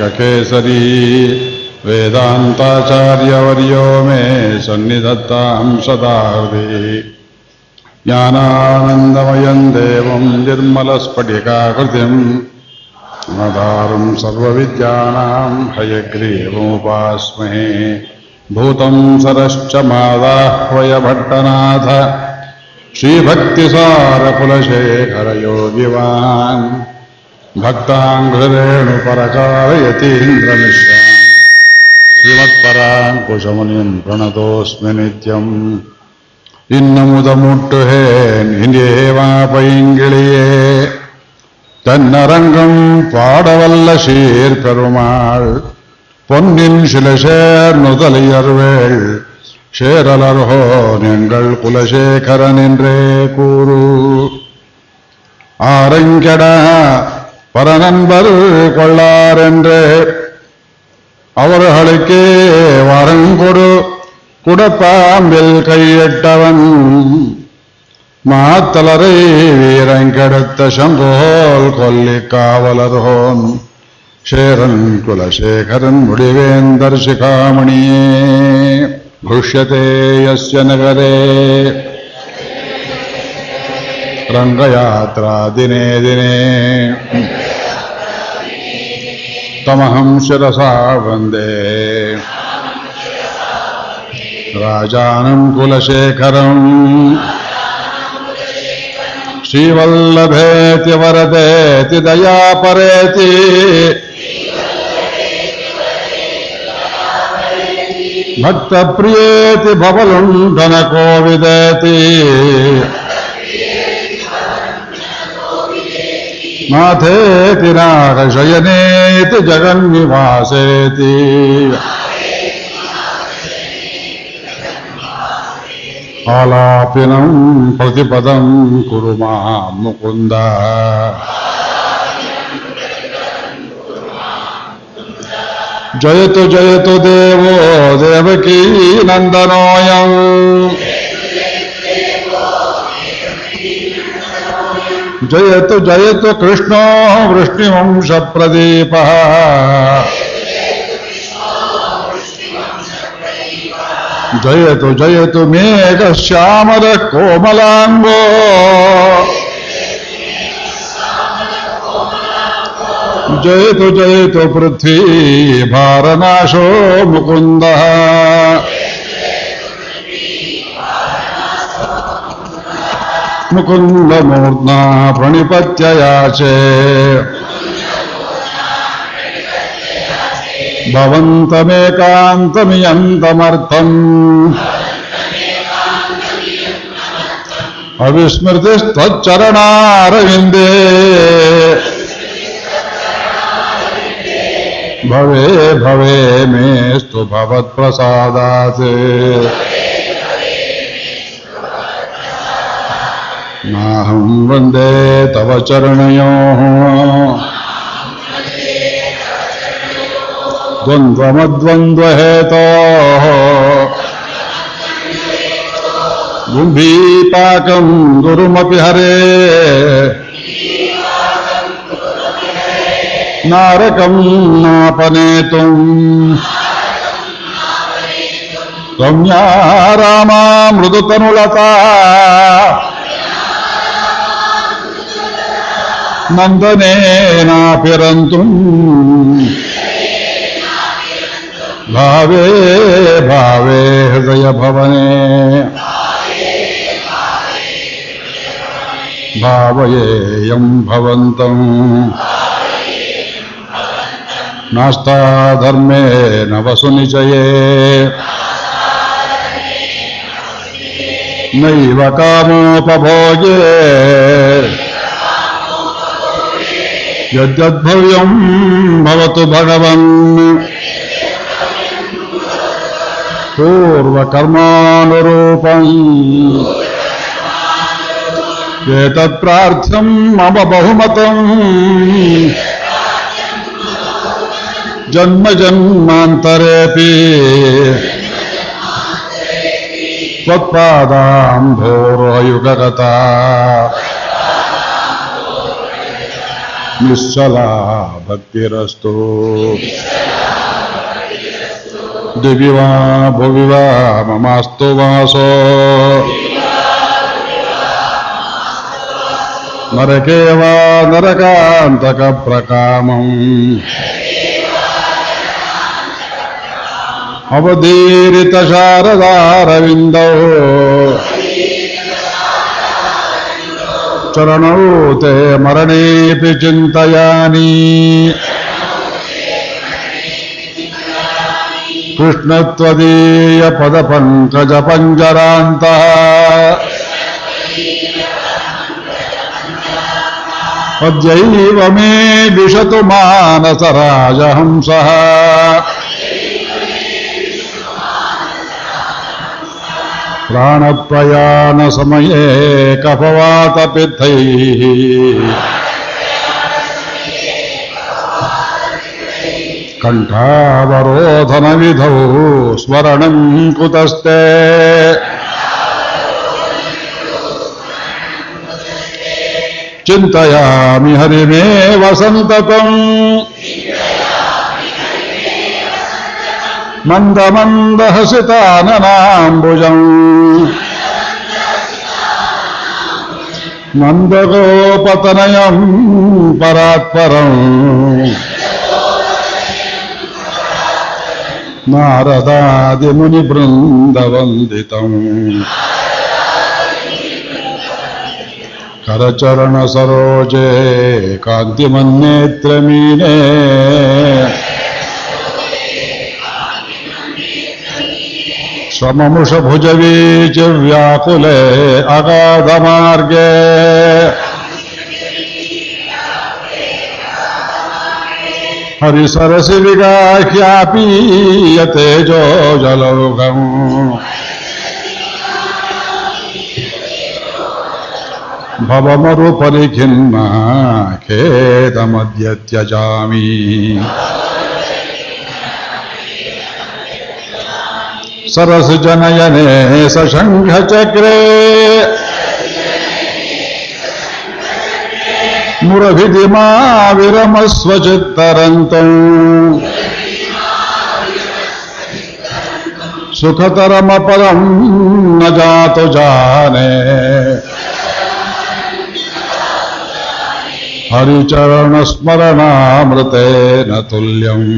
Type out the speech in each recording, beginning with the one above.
ककेसरी वेदान्ताचार्यवर्यो मे सन्निधत्तां सदार्दे ज्ञानानन्दमयम् देवम् निर्मलस्फटिकाकृतिम् मदारम् सर्वविद्यानाम् हयग्रीवमुपास्महे। भूतम् सरश्च मादाह्वयभट्टनाथ। श्रीभक्तिसारकुलशेखरयोगिवान्। भक्ताङ्घ्रिरेणुपरकारयतीन्द्रमिश्रान् श्रीमत्पराङ्कुशमुनिम् प्रणतोऽस्मि नित्यम् இன்னமுதமுட்டுகேன் இனியேவா பைங்கிளியே தன்னரங்கம் பாடவல்ல சீர் பெருமாள் பொன்னின் சில சேர் நுதலியர்வேள் சேரலர்ஹோ எங்கள் குலசேகரன் என்றே கூறு ஆரங்கட பரநண்பர் கொள்ளாரென்று அவர்களுக்கே வரங்கொடு குடப்பாம்பில் கையிட்டவன் மாத்தலரை வீரங்கெடுத்த சம்போல் கொல்லி காவலர்கோன். சேரன் குலசேகரன் முடிவேந்தர் சிகாமணியே. புஷ்யதே யஸ்ய நகரே. ரங்கயாத்ரா தினே தினே. तमहं शिरसा वंदे। राजानं कुलशेखरम् श्रीवल्लभेति वरदेति दयापरेति। भक्तप्रियेति भवलुण्ठनकोविदेति। नाथेति नागशयनेति जगन्निवासेति आलापिनं प्रतिपदं कुरु मां मुकुन्द जयतु जयतु देवो देवकी नन्दनोऽयम् जयतु जयतु कृष्णो वृष्णिवंशप्रदीपः जयतु जयतु मेघश्यामलः कोमलाङ्गो। जयतु जयतु पृथ्वी भारनाशो मुकुन्दः। मुकुन्दमूर्ध्ना प्रणिपत्ययाचे भवन्तमेकान्तमियन्तमर्थम्। अविस्मृतिस्तच्चरणारविन्दे। भवे भवे मेस्तु भवत्प्रसादात्। नाहं वंदे तव चरणयोः। द्वन्द्वमद्वन्द्वहेतोः। गुम्भीपाकम् गुरुमपि हरे। नारकम् नापनेतुम्। रम्या रामा मृदुतनुलता नन्दनेनापिरन्तुम् भावे भावे हृदयभवने भावयेयम् भवन्तम् नास्ता धर्मे न वसुनिचये नैव कामोपभोगे। यद्यद्भव्यम् भवतु भगवन्। पूर्वकर्मानुरूपम्। एतत्प्रार्थ्यम् मम बहुमतम्। जन्म जन्मान्तरेऽपि त्वत्पादाम् भोर्युगगता निश्चला भक्तिरस्तु। दिवि वा भुवि वा ममास्तु वासो। नरके वा नरकान्तकप्रकामम्। अवधीरितशारदारविन्दौ। चरणौ ते मरणेऽपि चिन्तयामि। कृष्णत्वदीयपदपङ्कजपञ्जरान्तः। अद्यैव मे दिशतु मानसराजहंसः। प्राणप्रयाणसमये कफवातपित्तैः कण्ठावरोधनविधौ स्मरणम् कुतस्ते। चिन्तयामि हरिमेव सन्ततम्। मन्दमन्दहसिताननाम्बुजम् नन्दगोपतनयम् परात्परम्। नारदादिमुनिवृन्दवन्दितम्। करचरणसरोजे कान्तिमन्नेत्रमीने। स्वममुषभुजवीच व्याकुले अगाधमार्गे हरिसरसि विगाह्यापीयते जो जलौघम् भवमरुपरिखिन्ना खेदमद्य त्यजामि सरसजनयने सशङ्खचक्रे मुरभिधिमा विरमस्वचित्तरन्तम् सुखतरमपरम् न जातु जाने। हरिचरणस्मरणामृतेन तुल्यम्।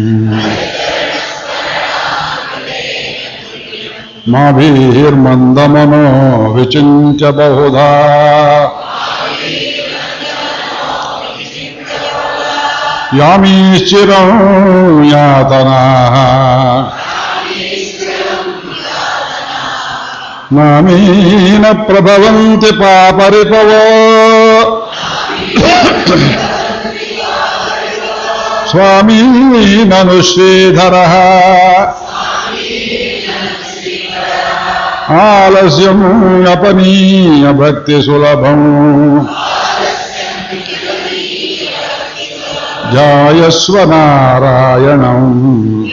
माभिर्मन्दमनो विचिन्त्य बहुधा। यामीश्चिरं यातनाः। नामीन प्रभवन्ति पापरिपवो। स्वामी आलस्यमूनपनीय भक्तिसुलभम् जायस्व नारायणम्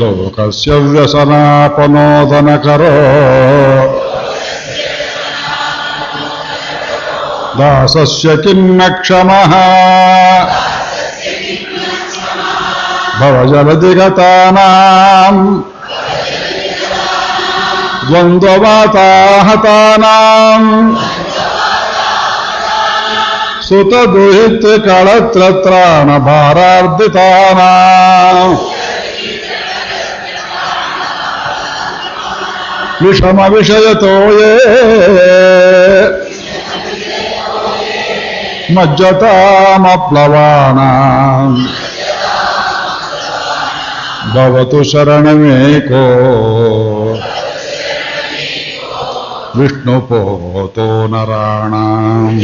लोकस्य व्यसनापनोदनकरो। दासस्य किन्न क्षमः भवजलधिगतानाम् द्वन्द्ववाताहतानाम् सुतदुहितकळत्रत्राणभारार्दितानाम् विषमविषयतो ये। मज्जतामप्लवानाम् भवतु शरणमेको। विष्णुपोतो नराणाम्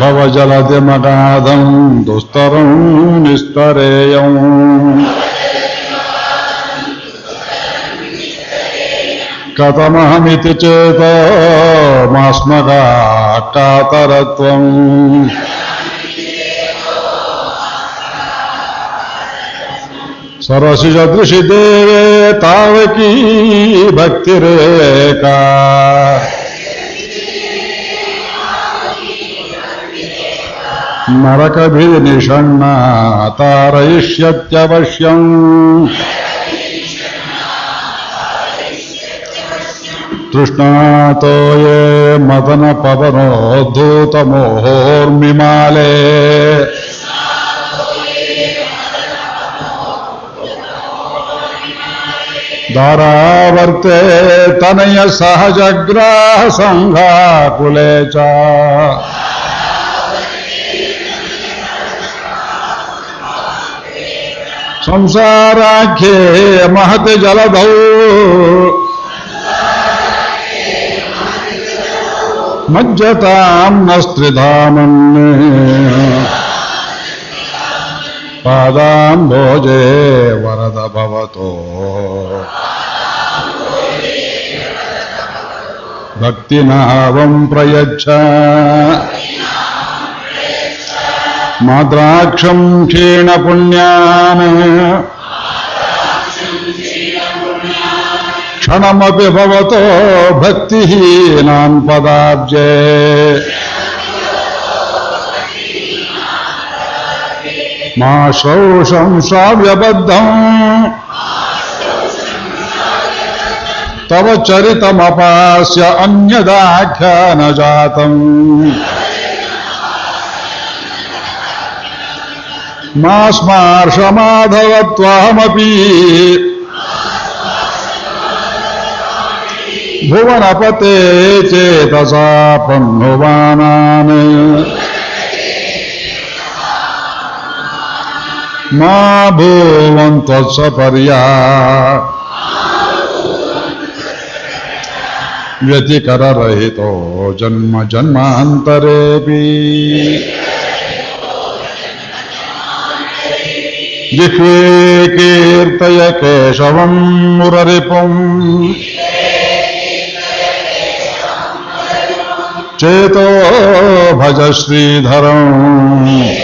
भवजलदिमगाधम् दुस्तरम् निस्तरेयम्। कथमहमिति चेत मास्मगा कातरत्वम् सरसदृशि देवे तावकी भक्तिरेका नरकभिनिषण्णा तारयिष्यत्यवश्यम्। तृष्णातो ये मदनपवनोद्धूतमोहोर्मिमाले दरावर्ते तनय सहजग्राह संघा कुले संसाराख्ये महत जलधौ। मज्जतां न स्त्रिधामन् पादाम्भोजे वरद भवतो। भक्तिनावम् प्रयच्छ। माद्राक्षम् क्षीणपुण्यान् क्षणमपि भवतो भक्तिहीनान् पदाब्जे। मा शोषं तव चरितमपास्य अन्यदाख्यानजातम्। मा स्मार्षमाधवत्वाहमपि भुवनपते चेतसा प्रह्नुवानान् ما بو أنت السفر يا व्यतिकर रहितो जन्म जन्मांतरेपि जिह्वे कीर्तय केशवम् मुररिपुम् चेतो भज श्रीधरम्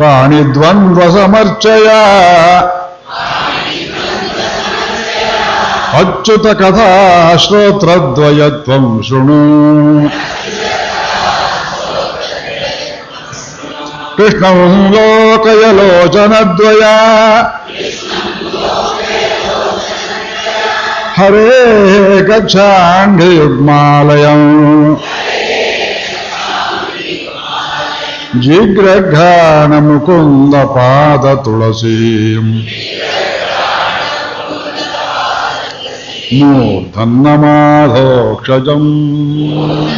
पाणिद्वन्द्वसमर्चया अच्युतकथा शुणु। कृष्ण लोकयोचन लोकयलोचनद्वया। हरे गच्छाण्डयुग्मालयम् जिग्रघान मुकुंद पाद तुलसी मूर्धन्नमाधोक्षजम्।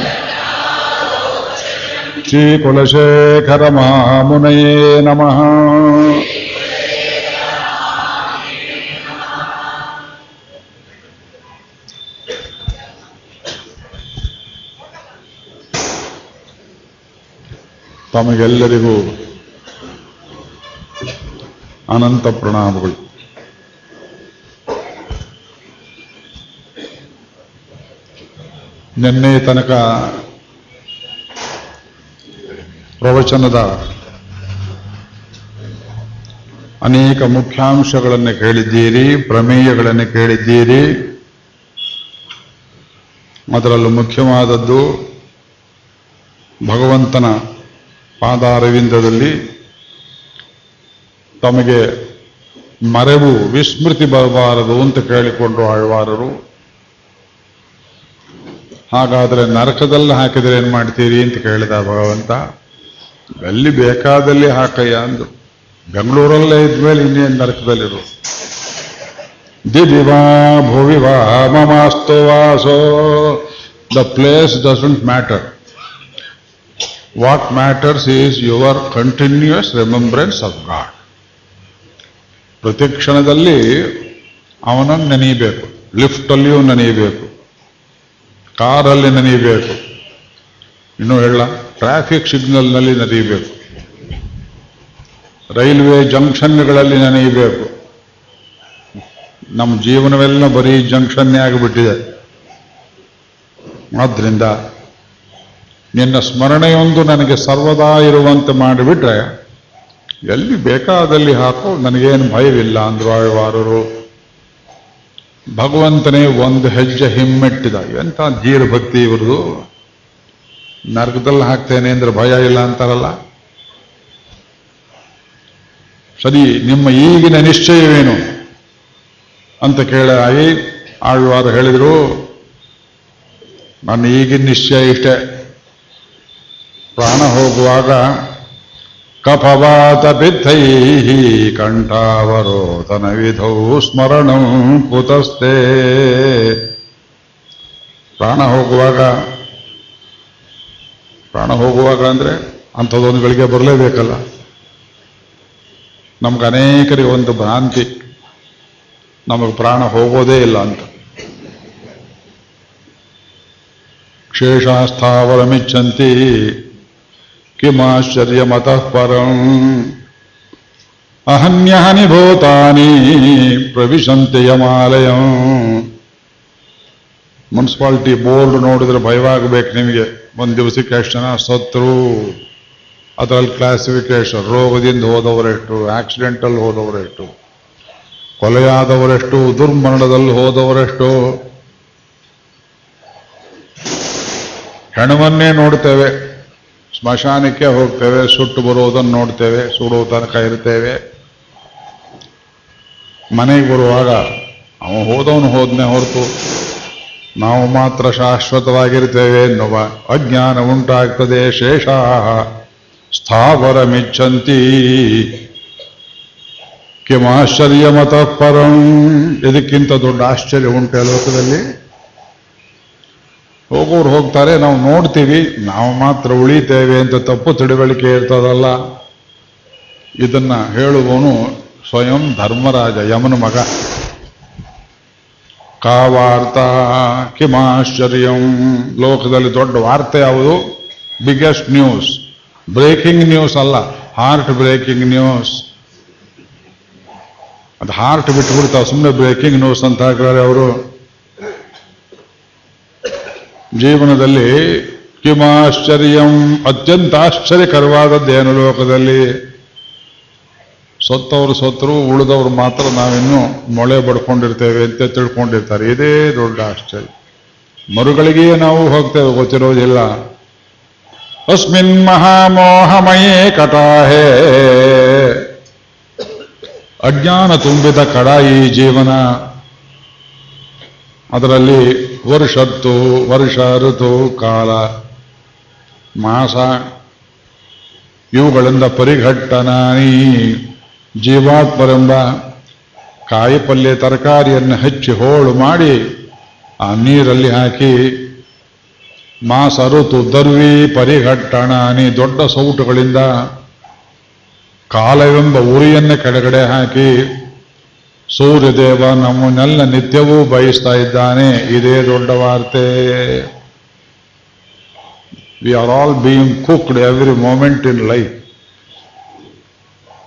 श्रीकुलशेखरमामुनये नमः। ತಮಗೆಲ್ಲರಿಗೂ ಅನಂತ ಪ್ರಣಾಮಗಳು. ನಿನ್ನೆ ತನಕ ಪ್ರವಚನದ ಅನೇಕ ಮುಖ್ಯಾಂಶಗಳನ್ನು ಕೇಳಿದ್ದೀರಿ ಪ್ರಮೇಯಗಳನ್ನು ಕೇಳಿದ್ದೀರಿ. ಅದರಲ್ಲೂ ಮುಖ್ಯವಾದದ್ದು ಭಗವಂತನ ಪಾದಾರವಿಂದದಲ್ಲಿ ತಮಗೆ ಮರೆವು ವಿಸ್ಮೃತಿ ಬರಬಾರದು ಅಂತ ಕೇಳಿಕೊಂಡು ಆಳ್ವಾರರು. ಹಾಗಾದರೆ ನರಕದಲ್ಲಿ ಹಾಕಿದರೆ ಏನು ಮಾಡ್ತೀರಿ ಅಂತ ಕೇಳಿದ ಭಗವಂತ ಎಲ್ಲಿ ಬೇಕಾದಲ್ಲಿ ಹಾಕಯ್ಯ ಅಂದು. ಬೆಂಗಳೂರಲ್ಲೇ ಇದ್ಮೇಲೆ ಇನ್ನೇನು ನರಕದಲ್ಲಿರು ದಿವಿವಾ ಭುವಿವಾ ಮಮಾಸ್ತು ವಾಸೋ, the place doesn't matter. What matters is your continuous remembrance of God ಪ್ರತಿ ಕ್ಷಣದಲ್ಲಿ ಅವನನ್ನು ನೆನೆಯಬೇಕು. ಲಿಫ್ಟಲ್ಲಿಯೂ ನೆನೆಯಬೇಕು. ಕಾರಲ್ಲಿ ನೆನೆಯಬೇಕು. ಇನ್ನೂ ಹೇಳ ಟ್ರಾಫಿಕ್ ಸಿಗ್ನಲ್ನಲ್ಲಿ ನೆನೆಯಬೇಕು. ರೈಲ್ವೆ ಜಂಕ್ಷನ್ಗಳಲ್ಲಿ ನೆನೆಯಬೇಕು. ನಮ್ಮ ಜೀವನವೆಲ್ಲ ಬರೀ ಜಂಕ್ಷನ್ನೇ ಆಗಿಬಿಟ್ಟಿದೆ. ಆದ್ದರಿಂದ ನಿನ್ನ ಸ್ಮರಣೆಯೊಂದು ನನಗೆ ಸರ್ವದಾ ಇರುವಂತೆ ಮಾಡಿಬಿಟ್ರೆ, ಎಲ್ಲಿ ಬೇಕಾದಲ್ಲಿ ಹಾಕೋ, ನನಗೇನು ಭಯವಿಲ್ಲ ಅಂದ್ರು ಆಳ್ವಾರರು. ಭಗವಂತನೇ ಒಂದು ಹೆಜ್ಜೆ ಹಿಮ್ಮೆಟ್ಟಿದ. ಎಂಥ ಜೀರ್ ಭಕ್ತಿ ಇವ್ರದು. ನರಕದಲ್ಲಿ ಹಾಕ್ತೇನೆ ಅಂದ್ರೆ ಭಯ ಇಲ್ಲ ಅಂತಾರಲ್ಲ. ಸರಿ, ನಿಮ್ಮ ಈಗಿನ ನಿಶ್ಚಯವೇನು? ಅಂತ ಕೇಳಾಗಿ ಆಳ್ವಾರು ಹೇಳಿದ್ರು, ನನ್ನ ಈಗಿನ ನಿಶ್ಚಯ ಇಷ್ಟೇ. ಪ್ರಾಣ ಹೋಗುವಾಗ ಕಫವಾತ ಪಿತ್ತೈ ಕಂಠಾವರೋಧನ ವಿಧೌ ಸ್ಮರಣ ಕುತಸ್ತೆ. ಪ್ರಾಣ ಹೋಗುವಾಗ ಪ್ರಾಣ ಹೋಗುವಾಗ ಅಂದರೆ ಅಂಥದ್ದೊಂದು ಗಳಿಗೆ ಬರಲೇಬೇಕಲ್ಲ. ನಮ್ಗೆ ಅನೇಕರಿಗೆ ಒಂದು ಭ್ರಾಂತಿ, ನಮಗೆ ಪ್ರಾಣ ಹೋಗೋದೇ ಇಲ್ಲ ಅಂತ. ಶೇಷಾಸ್ಥಾವರಮಿಚ್ಛಂತಿ ಕಿಮಾಶ್ಚರ್ಯಮತಃ परम् ಅಹನ್ಯಹನಿ ಭೂತಾನಿ ಪ್ರವಿಶಂತಿ ಯಮಾಲಯಂ ಮುನ್ಸಿಪಾಲ್ಟಿ ಬೋರ್ಡ್ ನೋಡಿದ್ರೆ ಭಯವಾಗಬೇಕು ನಿಮಗೆ. ಒಂದು ದಿವಸಕ್ಕೆ ಎಷ್ಟು ಜನ? ಸತ್ರು. ಅದರಲ್ಲಿ ಕ್ಲಾಸಿಫಿಕೇಶನ್ ರೋಗದಿಂದ ಹೋದವರೆಷ್ಟು ಆಕ್ಸಿಡೆಂಟಲ್ಲಿ ಹೋದವರೆಷ್ಟು, ಕೊಲೆಯಾದವರೆಷ್ಟು, ದುರ್ಮರಣದಲ್ಲಿ ಹೋದವರೆಷ್ಟು. ಹೆಣವನ್ನೇ ನೋಡ್ತೇವೆ. ಸ್ಮಶಾನಕ್ಕೆ ಹೋಗ್ತೇವೆ, ಸುಟ್ಟು ಬರುವುದನ್ನು ನೋಡ್ತೇವೆ, ಸುಡೋ ತನಕ ಇರ್ತೇವೆ. ಮನೆಗೆ ಬರುವಾಗ ಅವ ಹೋದವನು ಹೋದ್ನೆ ಹೊರತು ನಾವು ಮಾತ್ರ ಶಾಶ್ವತವಾಗಿರ್ತೇವೆ ಎನ್ನುವ ಅಜ್ಞಾನ ಉಂಟಾಗ್ತದೆ ಶೇಷ ಸ್ಥಾವರ ಮಿಚ್ಚಂತಿ ಕಿಮಾಶ್ಚರ್ಯ ಮತಃ ಪರಂ. ಇದಕ್ಕಿಂತ ದೊಡ್ಡ ಆಶ್ಚರ್ಯ ಉಂಟು ಲೋಕದಲ್ಲಿ? ಹೋಗೋರು ಹೋಗ್ತಾರೆ, ನಾವು ನೋಡ್ತೀವಿ, ನಾವು ಮಾತ್ರ ಉಳಿತೇವೆ ಅಂತ ತಪ್ಪು ತಿಳುವಳಿಕೆ ಇರ್ತದಲ್ಲ. ಇದನ್ನ ಹೇಳುವವನು ಸ್ವಯಂ ಧರ್ಮರಾಜ, ಯಮನ ಮಗ. ಕಾವಾರ್ತ ಕಿಮಾಶ್ಚರ್ಯಂ. ಲೋಕದಲ್ಲಿ ದೊಡ್ಡ ವಾರ್ತೆ ಯಾವುದು? ಬಿಗ್ಗೆಸ್ಟ್ ನ್ಯೂಸ್ ಬ್ರೇಕಿಂಗ್ ನ್ಯೂಸ್ ಅಲ್ಲ ಹಾರ್ಟ್ ಬ್ರೇಕಿಂಗ್ ನ್ಯೂಸ್ ಅದು ಹಾರ್ಟ್ ಬಿಟ್ಟು ಬಿಡ್ತಾವ ಸುಮ್ಮನೆ ಬ್ರೇಕಿಂಗ್ ನ್ಯೂಸ್ ಅಂತ ಹಾಕಿದ್ದಾರೆ ಅವರು. ಜೀವನದಲ್ಲಿ ಕಿಮಾಶ್ಚರ್ಯಂ ಅತ್ಯಂತ ಆಶ್ಚರ್ಯಕರವಾದದ್ದೇನು ಲೋಕದಲ್ಲಿ? ಸತ್ತವರು ಸತ್ತರು, ಉಳಿದವರು ಮಾತ್ರ ನಾವಿನ್ನು ಮೊಳೆ ಬಡ್ಕೊಂಡಿರ್ತೇವೆ ಅಂತ ತಿಳ್ಕೊಂಡಿರ್ತಾರೆ. ಇದೇ ದೊಡ್ಡ ಆಶ್ಚರ್ಯ. ಮರುಗಳಿಗೆ ನಾವು ಹೋಗ್ತೇವೆ, ಗೊತ್ತಿರೋದಿಲ್ಲ. ಅಸ್ಮಿನ್ ಮಹಾಮೋಹಮಯೇ ಕಟಾಹೇ. ಅಜ್ಞಾನ ತುಂಬಿದ ಕಡ ಈ ಜೀವನ. ಅದರಲ್ಲಿ ವರ್ಷತ್ತು ವರ್ಷ ಋತು ಕಾಲ ಮಾಸ ಇವುಗಳಿಂದ ಪರಿಘಟ್ಟನಾನಿ ಜೀವಾತ್ಮರೆಂಬ ಕಾಯಿಪಲ್ಯ ತರಕಾರಿಯನ್ನು ಹೆಚ್ಚಿ ಹೋಳು ಮಾಡಿ ಆ ನೀರಲ್ಲಿ ಹಾಕಿ ಮಾಸ ಋತು ದರ್ವಿ ಪರಿಘಟ್ಟಣಾನಿ ದೊಡ್ಡ ಸೌಟುಗಳಿಂದ ಕಾಲವೆಂಬ ಉರಿಯನ್ನು ಕೆಳಗಡೆ ಹಾಕಿ ಸೂರ್ಯದೇವ ನಮ್ಮನ್ನೆಲ್ಲ ನಿತ್ಯವೂ ಬಯಸ್ತಾ ಇದ್ದಾನೆ. ಇದೇ ದೊಡ್ಡ ವಾರ್ತೆ. We are all being cooked every moment in life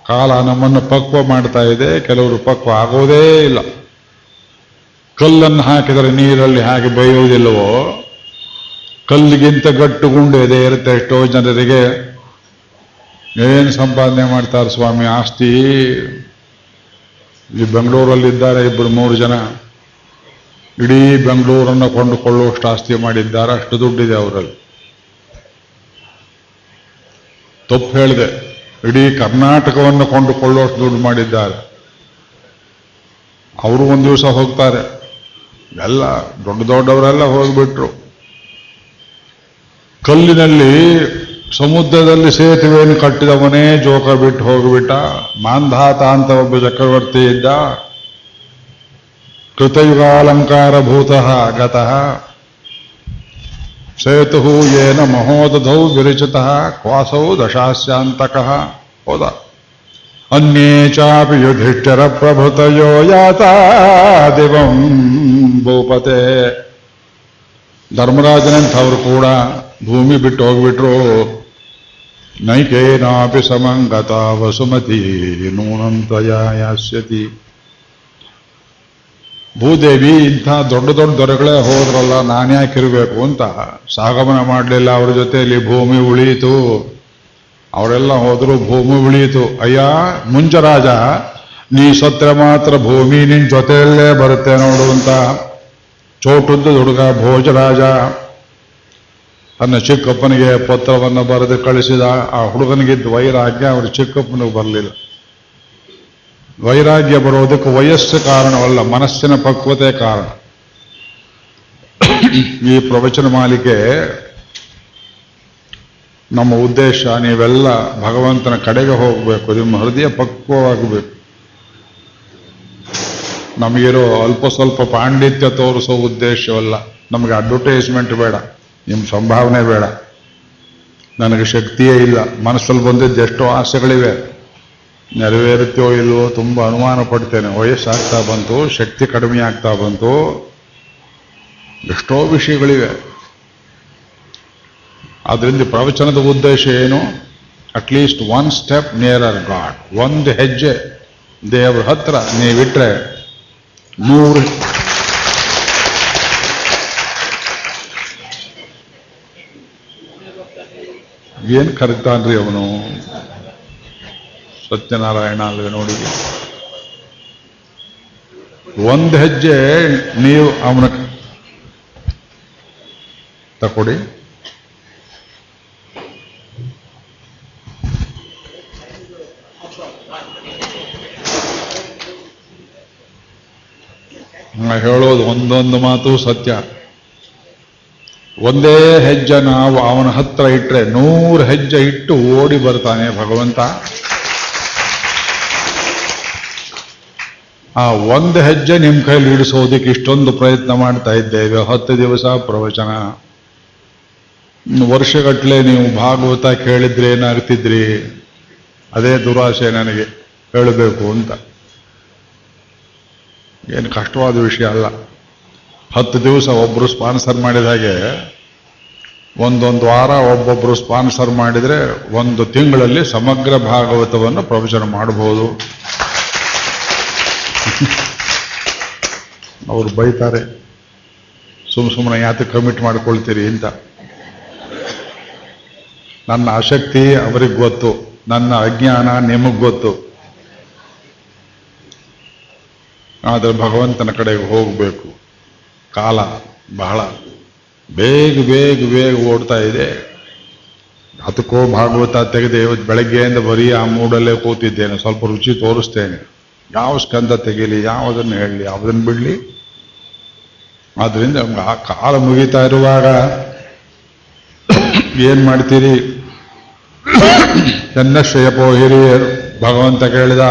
ಕಾಲ ನಮ್ಮನ್ನು ಪಕ್ವ ಮಾಡ್ತಾ ಇದೆ. ಕೆಲವರು ಪಕ್ವ ಆಗೋದೇ ಇಲ್ಲ. ಕಲ್ಲನ್ನು ಹಾಕಿದರೆ ನೀರಲ್ಲಿ ಹಾಕಿ ಬೈಯೋದಿಲ್ಲವೋ ಕಲ್ಲಿಗಿಂತ ಗಟ್ಟು ಗುಂಡು ಇದೆ, ಇರುತ್ತೆ ಎಷ್ಟೋ ಜನರಿಗೆ. ಏನು ಸಂಪಾದನೆ ಮಾಡ್ತಾರೆ ಸ್ವಾಮಿ? ಆಸ್ತಿ. ಈ ಬೆಂಗಳೂರಲ್ಲಿದ್ದಾರೆ ಇಬ್ಬರು ಮೂರು ಜನ. ಇಡೀ ಬೆಂಗಳೂರನ್ನು ಕೊಂಡುಕೊಳ್ಳುವಷ್ಟು ಆಸ್ತಿ ಮಾಡಿದ್ದಾರೆ. ಅಷ್ಟು ದುಡ್ಡಿದೆ ಅವರಲ್ಲಿ. ತಪ್ಪು ಹೇಳಿದೆ. ಇಡೀ ಕರ್ನಾಟಕವನ್ನು ಕೊಂಡುಕೊಳ್ಳುವಷ್ಟು ದುಡ್ಡು ಮಾಡಿದ್ದಾರೆ. ಅವರು ಒಂದು ದಿವಸ ಹೋಗ್ತಾರೆ. ಎಲ್ಲ ದೊಡ್ಡ ದೊಡ್ಡವರೆಲ್ಲ ಹೋಗ್ಬಿಟ್ರು. ಕಲ್ಲಿನಲ್ಲಿ ಸಮುದ್ರದಲ್ಲಿ ಸೇತುವೆಯನ್ನು ಕಟ್ಟಿದವನೇ ಜೋಕ ಬಿಟ್ಟು ಹೋಗಿಬಿಟ್ಟ. ಮಾಂಧಾತ ಅಂತ ಒಬ್ಬ ಚಕ್ರವರ್ತಿ ಇದ್ದ. ಕೃತಯುಗಾಲಂಕಾರ ಭೂತಃ ಗತಃ. ಸೇತು ಏನ ಮಹೋದಧೌ ವಿರಚಿತಃ. ಕ್ವಾಸೌ ದಶಾಸ್ಯಾಂತಕಃ. ಹೋದ. ಅನ್ಯೇ ಚಾಪಿ ಯುಧಿಷ್ಠರ ಪ್ರಭೃತಯೋ ಯಾತ ದಿವಂ ಭೂಪತೆ. ಧರ್ಮರಾಜನಂಥವ್ರು ಕೂಡ ಭೂಮಿ ಬಿಟ್ಟು ಹೋಗ್ಬಿಟ್ರು. ನೈಕೇನಾಪಿ ಸಮಂಗತ ವಸುಮತಿ ನೂನಂತಯ ಯಾಸ್ಯತಿ ಭೂದೇವಿ ಇಂಥ ದೊಡ್ಡ ದೊಡ್ಡ ದೊರೆಗಳೇ ಹೋದ್ರಲ್ಲ ನಾನ್ಯಾಕಿರಬೇಕು ಅಂತ. ಸಾಗಮನ ಮಾಡಲಿಲ್ಲ, ಅವ್ರ ಜೊತೆಯಲ್ಲಿ ಭೂಮಿ ಉಳಿಯಿತು. ಅವರೆಲ್ಲ ಹೋದ್ರು, ಭೂಮಿ ಉಳಿಯಿತು. ಅಯ್ಯ, ಮುಂಜರಾಜ, ನೀ ಸತ್ರ ಮಾತ್ರ ಭೂಮಿ ನಿನ್ನ ಜೊತೆಯಲ್ಲೇ ಬರುತ್ತೆ ನೋಡು ಅಂತ. ಚೋಟುದ್ದು ಹುಡುಗ ಭೋಜರಾಜ. ತನ್ನ ಚಿಕ್ಕಪ್ಪನಿಗೆ ಪತ್ರವನ್ನು ಬರೆದು ಕಳಿಸಿದ ಆ ಹುಡುಗನಿಗಿದ್ದ ವೈರಾಗ್ಯ, ಅವರು ಚಿಕ್ಕಪ್ಪನಿಗೆ ಬರಲಿಲ್ಲ. ವೈರಾಗ್ಯ ಬರೋದಕ್ಕೆ ವಯಸ್ಸು ಕಾರಣವಲ್ಲ, ಮನಸ್ಸಿನ ಪಕ್ವತೆ ಕಾರಣ. ಈ ಪ್ರವಚನ ಮಾಲಿಕೆ ನಮ್ಮ ಉದ್ದೇಶ, ನೀವೆಲ್ಲ ಭಗವಂತನ ಕಡೆಗೆ ಹೋಗಬೇಕು, ನಿಮ್ಮ ಹೃದಯ ಪಕ್ವವಾಗಬೇಕು. ನಮಗಿರೋ ಅಲ್ಪ ಸ್ವಲ್ಪ ಪಾಂಡಿತ್ಯ ತೋರಿಸೋ ಉದ್ದೇಶವಲ್ಲ, ನಮಗೆ ಅಡ್ವರ್ಟೈಸ್ಮೆಂಟ್ ಬೇಡ. ನಿಮ್ಮ ಸಂಭಾವನೆ ಬೇಡ. ನನಗೆ ಶಕ್ತಿಯೇ ಇಲ್ಲ. ಮನಸ್ಸಲ್ಲಿ ಬಂದಿದ್ದು ಎಷ್ಟೋ ಆಸೆಗಳಿವೆ. ನೆರವೇರುತ್ತೋ ಇಲ್ವೋ ತುಂಬ ಅನುಮಾನ ಪಡ್ತೇನೆ. ವಯಸ್ಸಾಗ್ತಾ ಬಂತು, ಶಕ್ತಿ ಕಡಿಮೆ ಆಗ್ತಾ ಬಂತು. ಎಷ್ಟೋ ವಿಷಯಗಳಿವೆ. ಅದರಿಂದ ಪ್ರವಚನದ ಉದ್ದೇಶ ಏನು? At least one step nearer God ಒಂದು ಹೆಜ್ಜೆ ದೇವರ ಹತ್ರ ನೀವಿಟ್ರೆ ನೂರು ಏನ್ ಕರಿತಾನ್ರಿ ಅವನು? ಸತ್ಯನಾರಾಯಣ ಅಲ್ವೇ ನೋಡಿ. ಒಂದು ಹೆಜ್ಜೆ ನೀವು ಅವನ ತಕೊಡಿ. ಹೇಳೋದು ಒಂದೊಂದು ಮಾತು ಸತ್ಯ. ಒಂದೇ ಹೆಜ್ಜೆ ನಾವು ಅವನ ಹತ್ರ ಇಟ್ಟರೆ ನೂರು ಹೆಜ್ಜೆ ಇಟ್ಟು ಓಡಿ ಬರ್ತಾನೆ ಭಗವಂತ. ಆ ಒಂದು ಹೆಜ್ಜೆ ನಿಮ್ಮ ಕೈಲಿ ಇಡಿಸೋದಕ್ಕೆ ಇಷ್ಟೊಂದು ಪ್ರಯತ್ನ ಮಾಡ್ತಾ ಇದ್ದೇವೆ ಹತ್ತು ದಿವಸ ಪ್ರವಚನ. ವರ್ಷಗಟ್ಟಲೆ ನೀವು ಭಾಗವತ ಕೇಳಿದ್ರೆ ಏನಾಗ್ತಿದ್ರಿ? ಅದೇ ದುರಾಸೆ ನನಗೆ. ಹೇಳಬೇಕು ಅಂತ. ಏನು ಕಷ್ಟವಾದ ವಿಷಯ ಅಲ್ಲ. ಹತ್ತು ದಿವಸ ಒಬ್ಬರು ಸ್ಪಾನ್ಸರ್ ಮಾಡಿದ ಹಾಗೆ ಒಂದೊಂದು ವಾರ ಒಬ್ಬೊಬ್ಬರು ಸ್ಪಾನ್ಸರ್ ಮಾಡಿದರೆ ಒಂದು ತಿಂಗಳಲ್ಲಿ ಸಮಗ್ರ ಭಾಗವತವನ್ನು ಪ್ರವಚನ ಮಾಡಬಹುದು. ಅವರು ಬೈತಾರೆ, ಸುಮ್ ಸುಮ್ಮನೆ ಯಾತಕ್ಕೆ ಕಮಿಟ್ ಮಾಡ್ಕೊಳ್ತೀರಿ ಅಂತ. ನನ್ನ ಆಸಕ್ತಿ ಅವರಿಗೆ ಗೊತ್ತು, ನನ್ನ ಅಜ್ಞಾನ ನಿಮಗೆ ಗೊತ್ತು. ಆದರೆ ಭಗವಂತನ ಕಡೆಗೆ ಹೋಗಬೇಕು. ಕಾಲ ಬಹಳ ಬೇಗ ಬೇಗ ಬೇಗ ಓಡ್ತಾ ಇದೆ. ಅದಕ್ಕೋ ಭಾಗವತ ತೆಗೆದೆ ಇವತ್ತು ಬೆಳಗ್ಗೆಯಿಂದ ಬರೀ ಆ ಮೂಡಲ್ಲೇ ಕೂತಿದ್ದೇನೆ. ಸ್ವಲ್ಪ ರುಚಿ ತೋರಿಸ್ತೇನೆ. ಯಾವ ಸ್ಕಂದ ತೆಗೀಲಿ, ಯಾವುದನ್ನು ಹೇಳಲಿ, ಯಾವುದನ್ನು ಬಿಡಲಿ? ಆದ್ರಿಂದ ಆ ಕಾಲ ಮುಗಿತಾ ಇರುವಾಗ ಏನು ಮಾಡ್ತೀರಿ? ಚನ್ನಶ್ರಯಪೋ ಹಿರಿಯರು, ಭಗವಂತ ಕೇಳಿದ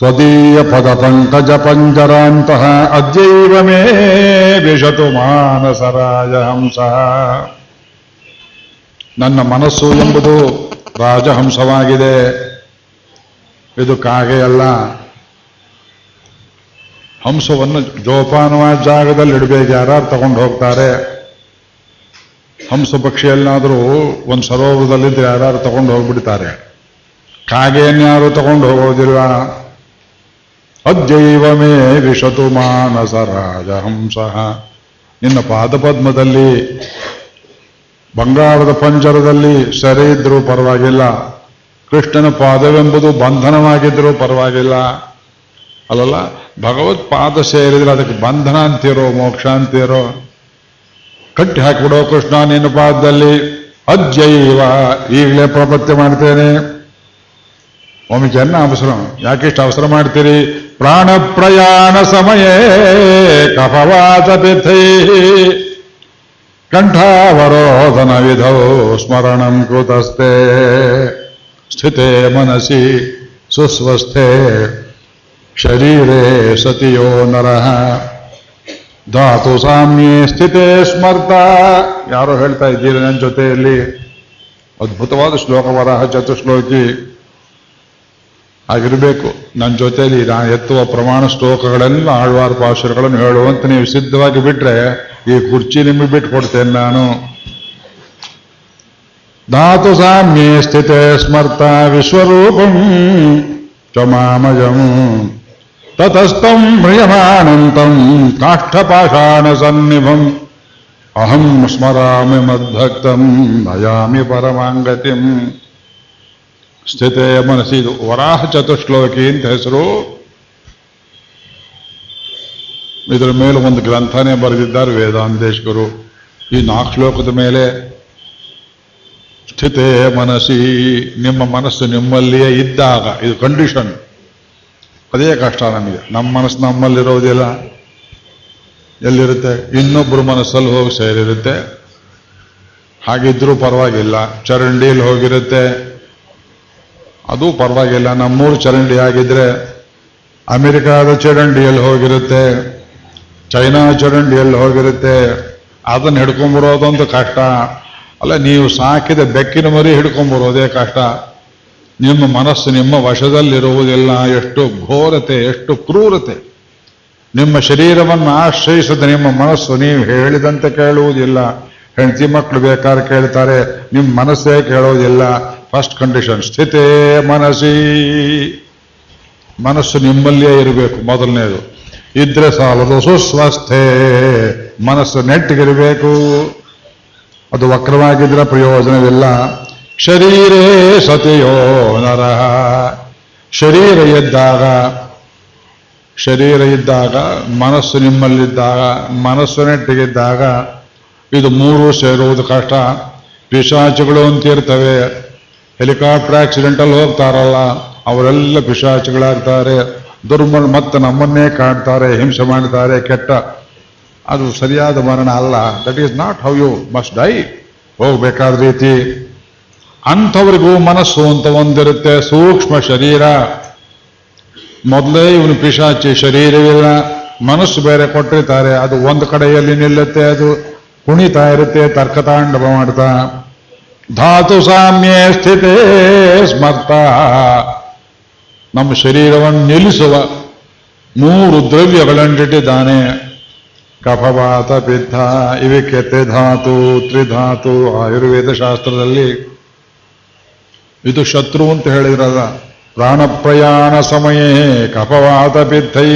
ತ್ವದೀಯ ಪದ ಪಂಕಜ ಪಂಜರಾಂತಹ ಅದ್ಯೈವ ಮೇ ವಿಷತು ಮಾನಸರಾಜ ಹಂಸ ನನ್ನ ಮನಸ್ಸು ಎಂಬುದು ರಾಜಹಂಸವಾಗಿದೆ ಇದು ಕಾಗೆಯಲ್ಲ ಹಂಸವನ್ನು ಜೋಪಾನವಾದ ಜಾಗದಲ್ಲಿ ಇಡಬೇಕು ಯಾರು ತಗೊಂಡು ಹೋಗ್ತಾರೆ ಹಂಸ ಪಕ್ಷಿಯಲ್ಲಾದರೂ ಒಂದು ಸರೋವರದಲ್ಲಿದ್ದರೆ ಯಾರು ತಗೊಂಡು ಹೋಗ್ಬಿಡ್ತಾರೆ ಕಾಗೆಯನ್ನು ಯಾರು ತಗೊಂಡು ಹೋಗೋದಿಲ್ಲ ಅದ್ಯೈವ ಮೇ ವಿಶತು ಮಾನಸ ರಾಜಹಂಸ. ನಿನ್ನ ಪಾದಪದ್ಮದಲ್ಲಿ, ಬಂಗಾರದ ಪಂಜರದಲ್ಲಿ ಸೆರೆ ಇದ್ರೂ ಪರವಾಗಿಲ್ಲ. ಕೃಷ್ಣನ ಪಾದವೆಂಬುದು ಬಂಧನವಾಗಿದ್ರೂ ಪರವಾಗಿಲ್ಲ. ಅಲ್ಲಲ್ಲ, ಭಗವತ್ ಪಾದ ಸೇರಿದ್ರೆ ಅದಕ್ಕೆ ಬಂಧನ ಅಂತೀರೋ, ಮೋಕ್ಷ ಅಂತೀರೋ? ಕಟ್ಟಿ ಹಾಕಿಬಿಡೋ ಕೃಷ್ಣ ನಿನ್ನ ಪಾದದಲ್ಲಿ, ಅಜ್ಜೈವ ಈಗಲೇ ಪ್ರಪತ್ಯ ಮಾಡ್ತೇನೆ. ಒಮ್ಮೆ ಚೆನ್ನ ಅವಸರ ಯಾಕಿಷ್ಟು ಅವಸರ ಮಾಡ್ತೀರಿ ಪ್ರಾಣ ಪ್ರಯಾಣ ಸಮಯೇ ಕಫವಾಚ ಪಿಥೈ ಕಂಠಾವರೋಧನ ವಿಧೌ ಸ್ಮರಣಂ ಕೃತಸ್ತೆ ಸ್ಥಿತೇ ಮನಸಿ ಸುಸ್ವಸ್ಥೆ ಶರೀರೇ ಸತಿಯೋ ನರಃ ಧಾತು ಸಾಮ್ಯೇ ಸ್ಥಿತೇ ಸ್ಮರ್ತ ಯಾರೋ ಹೇಳ್ತಾ ಇದ್ದೀರಿ ನನ್ನ ಜೊತೆಯಲ್ಲಿ ಅದ್ಭುತವಾದ ಶ್ಲೋಕ ವರಾಹ ಚತುಶ್ಲೋಕಿ ಆಗಿರಬೇಕು. ನನ್ನ ಜೊತೆಯಲ್ಲಿ ನಾನು ಎತ್ತುವ ಪ್ರಮಾಣ ಶ್ಲೋಕಗಳೆಲ್ಲ ಆಳ್ವಾರ ಪಾಶುರಗಳನ್ನು ಹೇಳುವಂತ ನೀವು ಸಿದ್ಧವಾಗಿ ಬಿಟ್ರೆ ಈ ಕುರ್ಚಿ ನಿಮಗೆ ಬಿಟ್ಟು ಕೊಡ್ತೇನೆ ನಾನು. ಧಾತು ಸಾಮ್ಯೇ ಸ್ಥಿತ ಸ್ಮರ್ತ ವಿಶ್ವರೂಪಂ ತ್ವಮಾಮಜಂ ತತಸ್ತಂ ಮ್ರಿಯಮಾನಂತಂ ಕಾಷ್ಠಪಾಷಾಣ ಸನ್ನಿಭಂ ಅಹಂ ಸ್ಮರಾಮಿ ಮದ್ಭಕ್ತಂ ನಯಾಮಿ ಪರಮಾಂಗತಿಂ. ಸ್ಥಿತೆ ಮನಸ್ಸಿ ಇದು ವರಾಹ ಚತುಶ್ಲೋಕಿ ಅಂತ ಹೆಸರು. ಇದರ ಮೇಲೆ ಒಂದು ಗ್ರಂಥನೇ ಬರೆದಿದ್ದಾರೆ ವೇದಾಂತೇಶ್ವರು. ಈ ನಾಲ್ಕು ಶ್ಲೋಕದ ಮೇಲೆ ಸ್ಥಿತೇ ಮನಸ್ಸಿ, ನಿಮ್ಮ ಮನಸ್ಸು ನಿಮ್ಮಲ್ಲಿಯೇ ಇದ್ದಾಗ, ಇದು ಕಂಡೀಷನ್ ಅದೇ ಕಷ್ಟ ನಮಗೆ. ನಮ್ಮ ಮನಸ್ಸು ನಮ್ಮಲ್ಲಿರೋದಿಲ್ಲ. ಎಲ್ಲಿರುತ್ತೆ? ಇನ್ನೊಬ್ಬರು ಮನಸ್ಸಲ್ಲಿ ಹೋಗಿ ಸೇರಿರುತ್ತೆ. ಹಾಗಿದ್ರೂ ಪರವಾಗಿಲ್ಲ. ಚರಂಡಿಯಲ್ಲಿ ಹೋಗಿರುತ್ತೆ. ಅದು ಪರವಾಗಿಲ್ಲ. ನಮ್ಮೂರು ಚರಂಡಿ ಆಗಿದ್ರೆ ಅಮೆರಿಕಾದ ಚರಂಡಿಯಲ್ಲಿ ಹೋಗಿರುತ್ತೆ, ಚೈನಾ ಚರಂಡಿಯಲ್ಲಿ ಹೋಗಿರುತ್ತೆ. ಅದನ್ನು ಹಿಡ್ಕೊಂಬರೋದೊಂದು ಕಷ್ಟ. ಅಲ್ಲ, ನೀವು ಸಾಕಿದ ಬೆಕ್ಕಿನ ಮರಿ ಹಿಡ್ಕೊಂಬರೋದೇ ಕಷ್ಟ. ನಿಮ್ಮ ಮನಸ್ಸು ನಿಮ್ಮ ವಶದಲ್ಲಿರುವುದಿಲ್ಲ. ಎಷ್ಟು ಘೋರತೆ, ಎಷ್ಟು ಕ್ರೂರತೆ. ನಿಮ್ಮ ಶರೀರವನ್ನು ಆಶ್ರಯಿಸದ ನಿಮ್ಮ ಮನಸ್ಸು ನೀವು ಹೇಳಿದಂತೆ ಕೇಳುವುದಿಲ್ಲ. ಹೆಂಡತಿ ಮಕ್ಕಳು ಬೇಕಾದ್ರೆ ಕೇಳ್ತಾರೆ, ನಿಮ್ಮ ಮನಸ್ಸೇ ಕೇಳೋದಿಲ್ಲ. ಫಸ್ಟ್ ಕಂಡೀಷನ್ ಸ್ಥಿತೇ ಮನಸ್ಸಿ ಮನಸ್ಸು ನಿಮ್ಮಲ್ಲಿಯೇ ಇರಬೇಕು, ಮೊದಲನೇದು. ಇದ್ರೆ ಸಾಲದು ಸುಸ್ವಸ್ಥೆ ಮನಸ್ಸು ನೆಟ್ಟಿಗಿರಬೇಕು. ಅದು ವಕ್ರವಾಗಿದ್ರೆ ಪ್ರಯೋಜನವಿಲ್ಲ. ಶರೀರೇ ಸತಿಯೋ ನರಹ ಶರೀರ ಇದ್ದಾಗ ಶರೀರ ಇದ್ದಾಗ, ಮನಸ್ಸು ನಿಮ್ಮಲ್ಲಿದ್ದಾಗ, ಮನಸ್ಸು ನೆಟ್ಟಿಗಿದ್ದಾಗ, ಇದು ಮೂರು ಸೇರುವುದು ಕಷ್ಟ. ಪಿಶಾಚಿಗಳು ಅಂತಿರ್ತವೆ ಹೆಲಿಕಾಪ್ಟರ್ ಆಕ್ಸಿಡೆಂಟಲ್ಲಿ ಹೋಗ್ತಾರಲ್ಲ, ಅವರೆಲ್ಲ ಪಿಶಾಚಿಗಳಾಗ್ತಾರೆ. ದುರ್ಮಲ್ ಮತ್ತೆ ನಮ್ಮನ್ನೇ ಕಾಣ್ತಾರೆ, ಹಿಂಸೆ ಮಾಡ್ತಾರೆ, ಕೆಟ್ಟ. ಅದು ಸರಿಯಾದ ಮರಣ ಅಲ್ಲ. That is not how you must die ಹೋಗ್ಬೇಕಾದ ರೀತಿ. ಅಂಥವ್ರಿಗೂ ಮನಸ್ಸು ಅಂತ ಒಂದಿರುತ್ತೆ. ಸೂಕ್ಷ್ಮ ಶರೀರ. ಮೊದಲೇ ಇವನು ಪಿಶಾಚಿ ಶರೀರವಿಲ್ಲ ಮನಸ್ಸು ಬೇರೆ ಕೊಟ್ಟಿರ್ತಾರೆ. ಅದು ಒಂದು ಕಡೆಯಲ್ಲಿ ನಿಲ್ಲುತ್ತೆ, ಅದು ಕುಣಿತಾ ಇರುತ್ತೆ, ತರ್ಕತಾಂಡವ ಮಾಡ್ತಾ. ಧಾತು ಸಾಮ್ಯ ಸ್ಥಿತಿ ಸ್ಮರ್ತ. ನಮ್ಮ ಶರೀರವನ್ನು ನಿಲ್ಲಿಸುವ ಮೂರು ದ್ರವ್ಯಗಳಂಟಿಟ್ಟಿದ್ದಾನೆ. ಕಫವಾತ, ಪಿತ್ತ ಇವಕ್ಕೆ ಧಾತು, ತ್ರಿಧಾತು, ಆಯುರ್ವೇದ ಶಾಸ್ತ್ರದಲ್ಲಿ. ಇದು ಶತ್ರು ಅಂತ ಹೇಳಿದ್ರಲ್ಲ ಪ್ರಾಣ ಪ್ರಯಾಣ ಸಮಯೇ ಕಫವಾತ, ಪಿತ್ತೈ.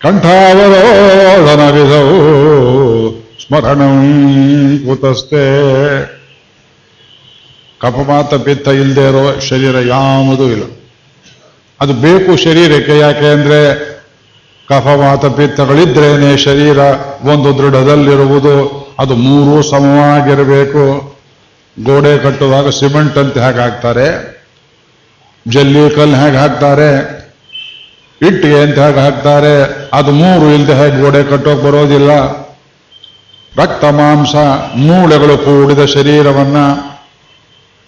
ಕಂಠಾವರೋಧನ ವಿಧವು ಸ್ಮರಣಂ ಕುತಸ್ತೆ. ಕಫಪಾತ ಪಿತ್ತ ಇಲ್ಲದೆ ಇರೋ ಶರೀರ ಯಾವುದೂ ಇಲ್ಲ. ಅದು ಬೇಕು ಶರೀರಕ್ಕೆ, ಯಾಕೆ ಅಂದರೆ ಕಫವಾತ ಪಿತ್ತಗಳಿದ್ರೇನೆ ಶರೀರ ಒಂದು ದೃಢದಲ್ಲಿರುವುದು, ಅದು ಮೂರೂ ಸಮವಾಗಿರಬೇಕು. ಗೋಡೆ ಕಟ್ಟುವಾಗ ಸಿಮೆಂಟ್ ಅಂತ ಹೇಗೆ ಹಾಕ್ತಾರೆ? ಜಲ್ಲಿ ಕಲ್ಲು ಹೇಗೆ ಹಾಕ್ತಾರೆ? ಇಟ್ಟಿಗೆ ಅಂತ ಹೇಗೆ ಹಾಕ್ತಾರೆ? ಅದು ಮೂರು ಇಲ್ಲದೆ ಹೇಗೆ ಗೋಡೆ ಕಟ್ಟೋಕೆ ಬರೋದಿಲ್ಲ? ರಕ್ತ, ಮಾಂಸ, ಮೂಳೆಗಳು ಕೂಡಿದ ಶರೀರವನ್ನ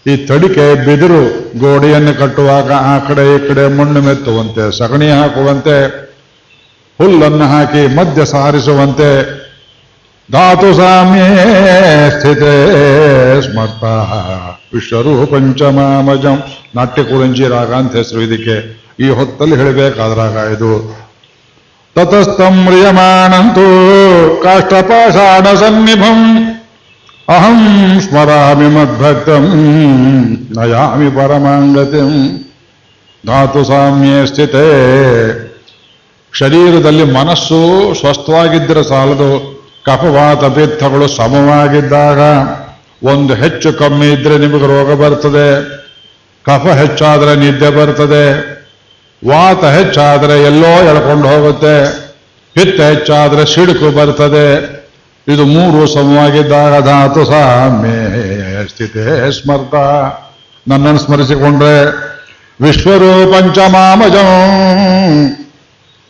ಈ ತಡಿಕೆ ಬಿದಿರು ಗೋಡೆಯನ್ನು ಕಟ್ಟುವಾಗ ಆ ಕಡೆ ಈ ಕಡೆ ಮಣ್ಣು ಮೆತ್ತುವಂತೆ, ಸಗಣಿ ಹಾಕುವಂತೆ, ಹುಲ್ಲನ್ನು ಹಾಕಿ ಮಧ್ಯ ಸಾರಿಸುವಂತೆ, ಧಾತು ಸಾಮ್ಯೇ ಸ್ಥಿತೇ ಸ್ಮರ್ತ ವಿಶ್ವರೂಪಂಚಮಾಮಜಂ ನಾಟ್ಯ ಕುರಂಜಿ ರಾಗ ಅಂತ ಹೆಸರು ಇದಕ್ಕೆ. ಈ ಹೊತ್ತಲ್ಲಿ ಹೇಳಬೇಕಾದ್ರಾಗ ಇದು. ತತಸ್ತಂ ಮ್ರಿಯಮಾಣಂತೂ ಕಾಷ್ಟಪಾಷಾಣ ಸನ್ನಿಭಂ. ಅಹಂ ಸ್ಮರಾಮಿ ಮದ್ಭಕ್ತಂ ನಯಾಮಿ ಪರಮಾಂಗತಿಂ ಧಾತು ಸಾಮ್ಯ ಸ್ಥಿತಿ ಶರೀರದಲ್ಲಿ ಮನಸ್ಸು ಸ್ವಸ್ಥವಾಗಿದ್ದರೆ ಸಾಲದು ಕಫವಾತ ಪಿತ್ತಗಳು ಸಮವಾಗಿದ್ದಾಗ ಒಂದು ಹೆಚ್ಚು ಕಮ್ಮಿ ಇದ್ರೆ ನಿಮಗೆ ರೋಗ ಬರ್ತದೆ, ಕಫ ಹೆಚ್ಚಾದರೆ ನಿದ್ದೆ ಬರ್ತದೆ, ವಾತ ಹೆಚ್ಚಾದರೆ ಎಲ್ಲೋ ಎಳ್ಕೊಂಡು ಹೋಗುತ್ತೆ ಪಿತ್ತ ಹೆಚ್ಚಾದರೆ ಸಿಡುಕು ಬರ್ತದೆ. ಇದು ಮೂರು ಸಮವಾಗಿದ್ದಾಗ ಧಾತು ಸಾಮ್ಯ ಸ್ಥಿತೇ ಸ್ಮರ್ತ. ನನ್ನನ್ನು ಸ್ಮರಿಸಿಕೊಂಡ್ರೆ ವಿಶ್ವರೂಪಂಚಮಾಮಜಂ.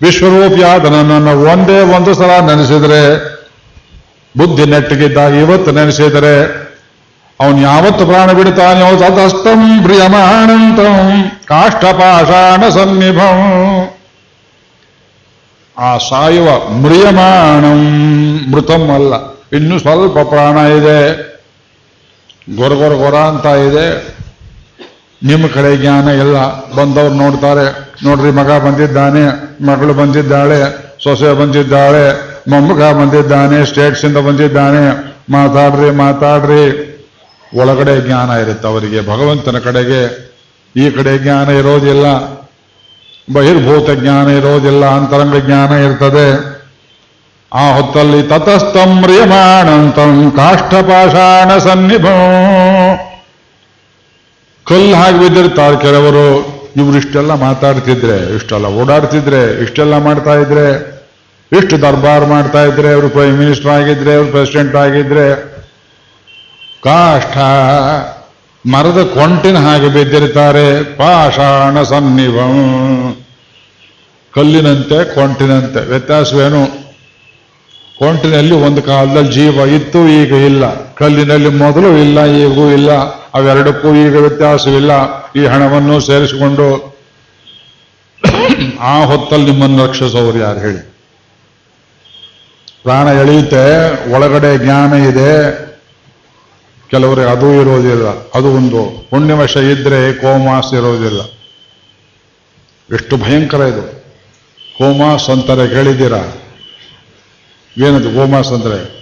ವಿಶ್ವರೂಪಿಯಾದ ನನ್ನನ್ನು ಒಂದೇ ಒಂದು ಸಲ ನೆನೆಸಿದರೆ, ಬುದ್ಧಿ ನೆಟ್ಟಿಗಿದ್ದಾಗ ಇವತ್ತು ನೆನೆಸಿದರೆ, ಅವನು ಯಾವತ್ತು ಪ್ರಾಣ ಬಿಡ್ತಾನೆಯೋ ತತಸ್ಥಂ ಪ್ರಿಯಮಾನಂತಂ ಕಾಷ್ಟಪಾಷಾಣ ಸನ್ನಿಭಂ. ಆ ಸಾಯುವ ಮ್ರಿಯಮಾಣಂ ಮೃತಂ ಅಲ್ಲ. ಇನ್ನು ಸ್ವಲ್ಪ ಪ್ರಾಣ ಇದೆ. ಗೊರ ಗೊರ ಅಂತ ಇದೆ. ನಿಮ್ಮ ಕಡೆ ಜ್ಞಾನ ಇಲ್ಲ. ಬಂದವ್ರು ನೋಡ್ತಾರೆ. ನೋಡ್ರಿ, ಮಗ ಬಂದಿದ್ದಾನೆ, ಮಗಳು ಬಂದಿದ್ದಾಳೆ, ಸೊಸೆ ಬಂದಿದ್ದಾಳೆ, ಮೊಮ್ಮಗ ಬಂದಿದ್ದಾನೆ, ಸ್ಟೇಟ್ಸಿಂದ ಬಂದಿದ್ದಾನೆ. ಮಾತಾಡ್ರಿ ಮಾತಾಡ್ರಿ. ಒಳಗಡೆ ಜ್ಞಾನ ಇರುತ್ತೆ ಅವರಿಗೆ. ಭಗವಂತನ ಕಡೆಗೆ ಈ ಕಡೆ ಜ್ಞಾನ ಇರೋದಿಲ್ಲ. ಬಹಿರ್ಭೂತ ಜ್ಞಾನ ಇರೋದಿಲ್ಲ ಅಂತರಂಗ ಜ್ಞಾನ ಇರ್ತದೆ. ಆ ಹೊತ್ತಲ್ಲಿ ತತಸ್ತಂ ಮ್ರಿಯಮಾಣಂತಂ ಕಾಷ್ಟಪಾಷಾಣ ಸನ್ನಿಭೋ ಕಲ್ಲು ಹಾಗೆ ಬಿದ್ದಿರ್ತಾರೆ ಕೆಲವರು. ಇವರು ಇಷ್ಟೆಲ್ಲ ಮಾತಾಡ್ತಿದ್ರೆ, ಇಷ್ಟೆಲ್ಲ ಓಡಾಡ್ತಿದ್ರೆ, ಇಷ್ಟೆಲ್ಲ ಮಾಡ್ತಾ ಇದ್ರೆ, ಇಷ್ಟು ದರ್ಬಾರ್ ಮಾಡ್ತಾ ಇದ್ರೆ ಅವರು ಪ್ರೈಮ್ ಮಿನಿಸ್ಟರ್ ಆಗಿದ್ರೆ ಅವರು ಪ್ರೆಸಿಡೆಂಟ್ ಆಗಿದ್ರೆ, ಕಾಷ್ಠ ಮರದ ಕೊಂಟಿನ ಹಾಗೆ ಬಿದ್ದಿರ್ತಾರೆ. ಪಾಷಾಣ ಸನ್ನಿಭಂ. ಕಲ್ಲಿನಂತೆ ಕೊಂಟಿನಂತೆ. ವ್ಯತ್ಯಾಸವೇನು? ಕೊಂಟಿನಲ್ಲಿ ಒಂದು ಕಾಲದಲ್ಲಿ ಜೀವ ಇತ್ತು, ಈಗ ಇಲ್ಲ. ಕಲ್ಲಿನಲ್ಲಿ ಮೊದಲು ಇಲ್ಲ, ಈಗೂ ಇಲ್ಲ. ಅವೆರಡಕ್ಕೂ ಈಗ ವ್ಯತ್ಯಾಸವಿಲ್ಲ. ಈ ಹಣವನ್ನು ಸೇರಿಸಿಕೊಂಡು ಆ ಹೊತ್ತಲ್ಲಿ ನಿಮ್ಮನ್ನು ರಕ್ಷಿಸೋರು ಯಾರು ಹೇಳಿ? ಪ್ರಾಣ ಎಳೆಯುತ್ತೆ, ಒಳಗಡೆ ಜ್ಞಾನ ಇದೆ. ಕೆಲವರಿಗೆ ಅದು ಇರೋದಿಲ್ಲ. ಅದು ಒಂದು ಪುಣ್ಯವಶ ಇದ್ರೆ ಕೋಮಾಸ್ ಇರೋದಿಲ್ಲ. ಎಷ್ಟು ಭಯಂಕರ ಇದು. ಕೋಮಾಸ್ ಅಂತಾರೆ ಕೇಳಿದ್ದೀರಾ? ಏನದು ಗೋಮಾಸ್ ಅಂದ್ರೆ?